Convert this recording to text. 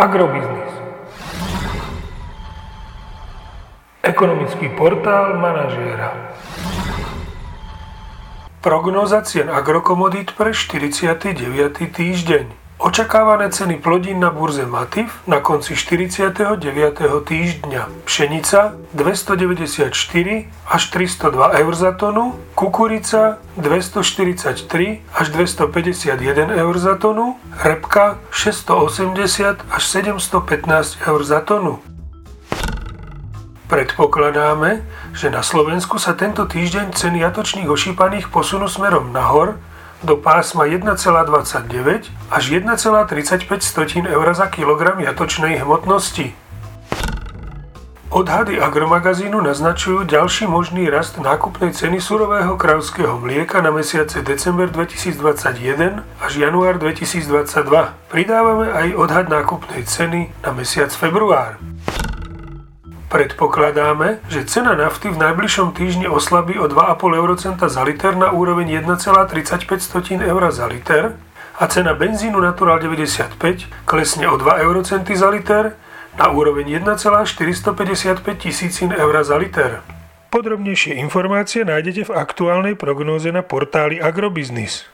Agrobiznis. Ekonomický portál manažéra. Prognóza cien agrokomodít pre 49. týždeň. Očakávané ceny plodín na burze Matif na konci 49. týždňa. Pšenica 294 až 302 eur za tonu, kukurica 243 až 251 eur za tonu, repka 680 až 715 eur za tonu. Predpokladáme, že na Slovensku sa tento týždeň ceny jatočných ošípaných posunú smerom nahor do pásma 1,29 až 1,35 eur za kilogram jatočnej hmotnosti. Odhady agromagazínu naznačujú ďalší možný rast nákupnej ceny surového kravského mlieka na mesiace december 2021 až január 2022. Pridávame aj odhad nákupnej ceny na mesiac február. Predpokladáme, že cena nafty v najbližšom týždni oslabí o 2,5 eurocenta za liter na úroveň 1,35 eur za liter a cena benzínu Natural 95 klesne o 2 eurocenty za liter na úroveň 1,455 tisícin eur za liter. Podrobnejšie informácie nájdete v aktuálnej prognóze na portáli Agrobiznis.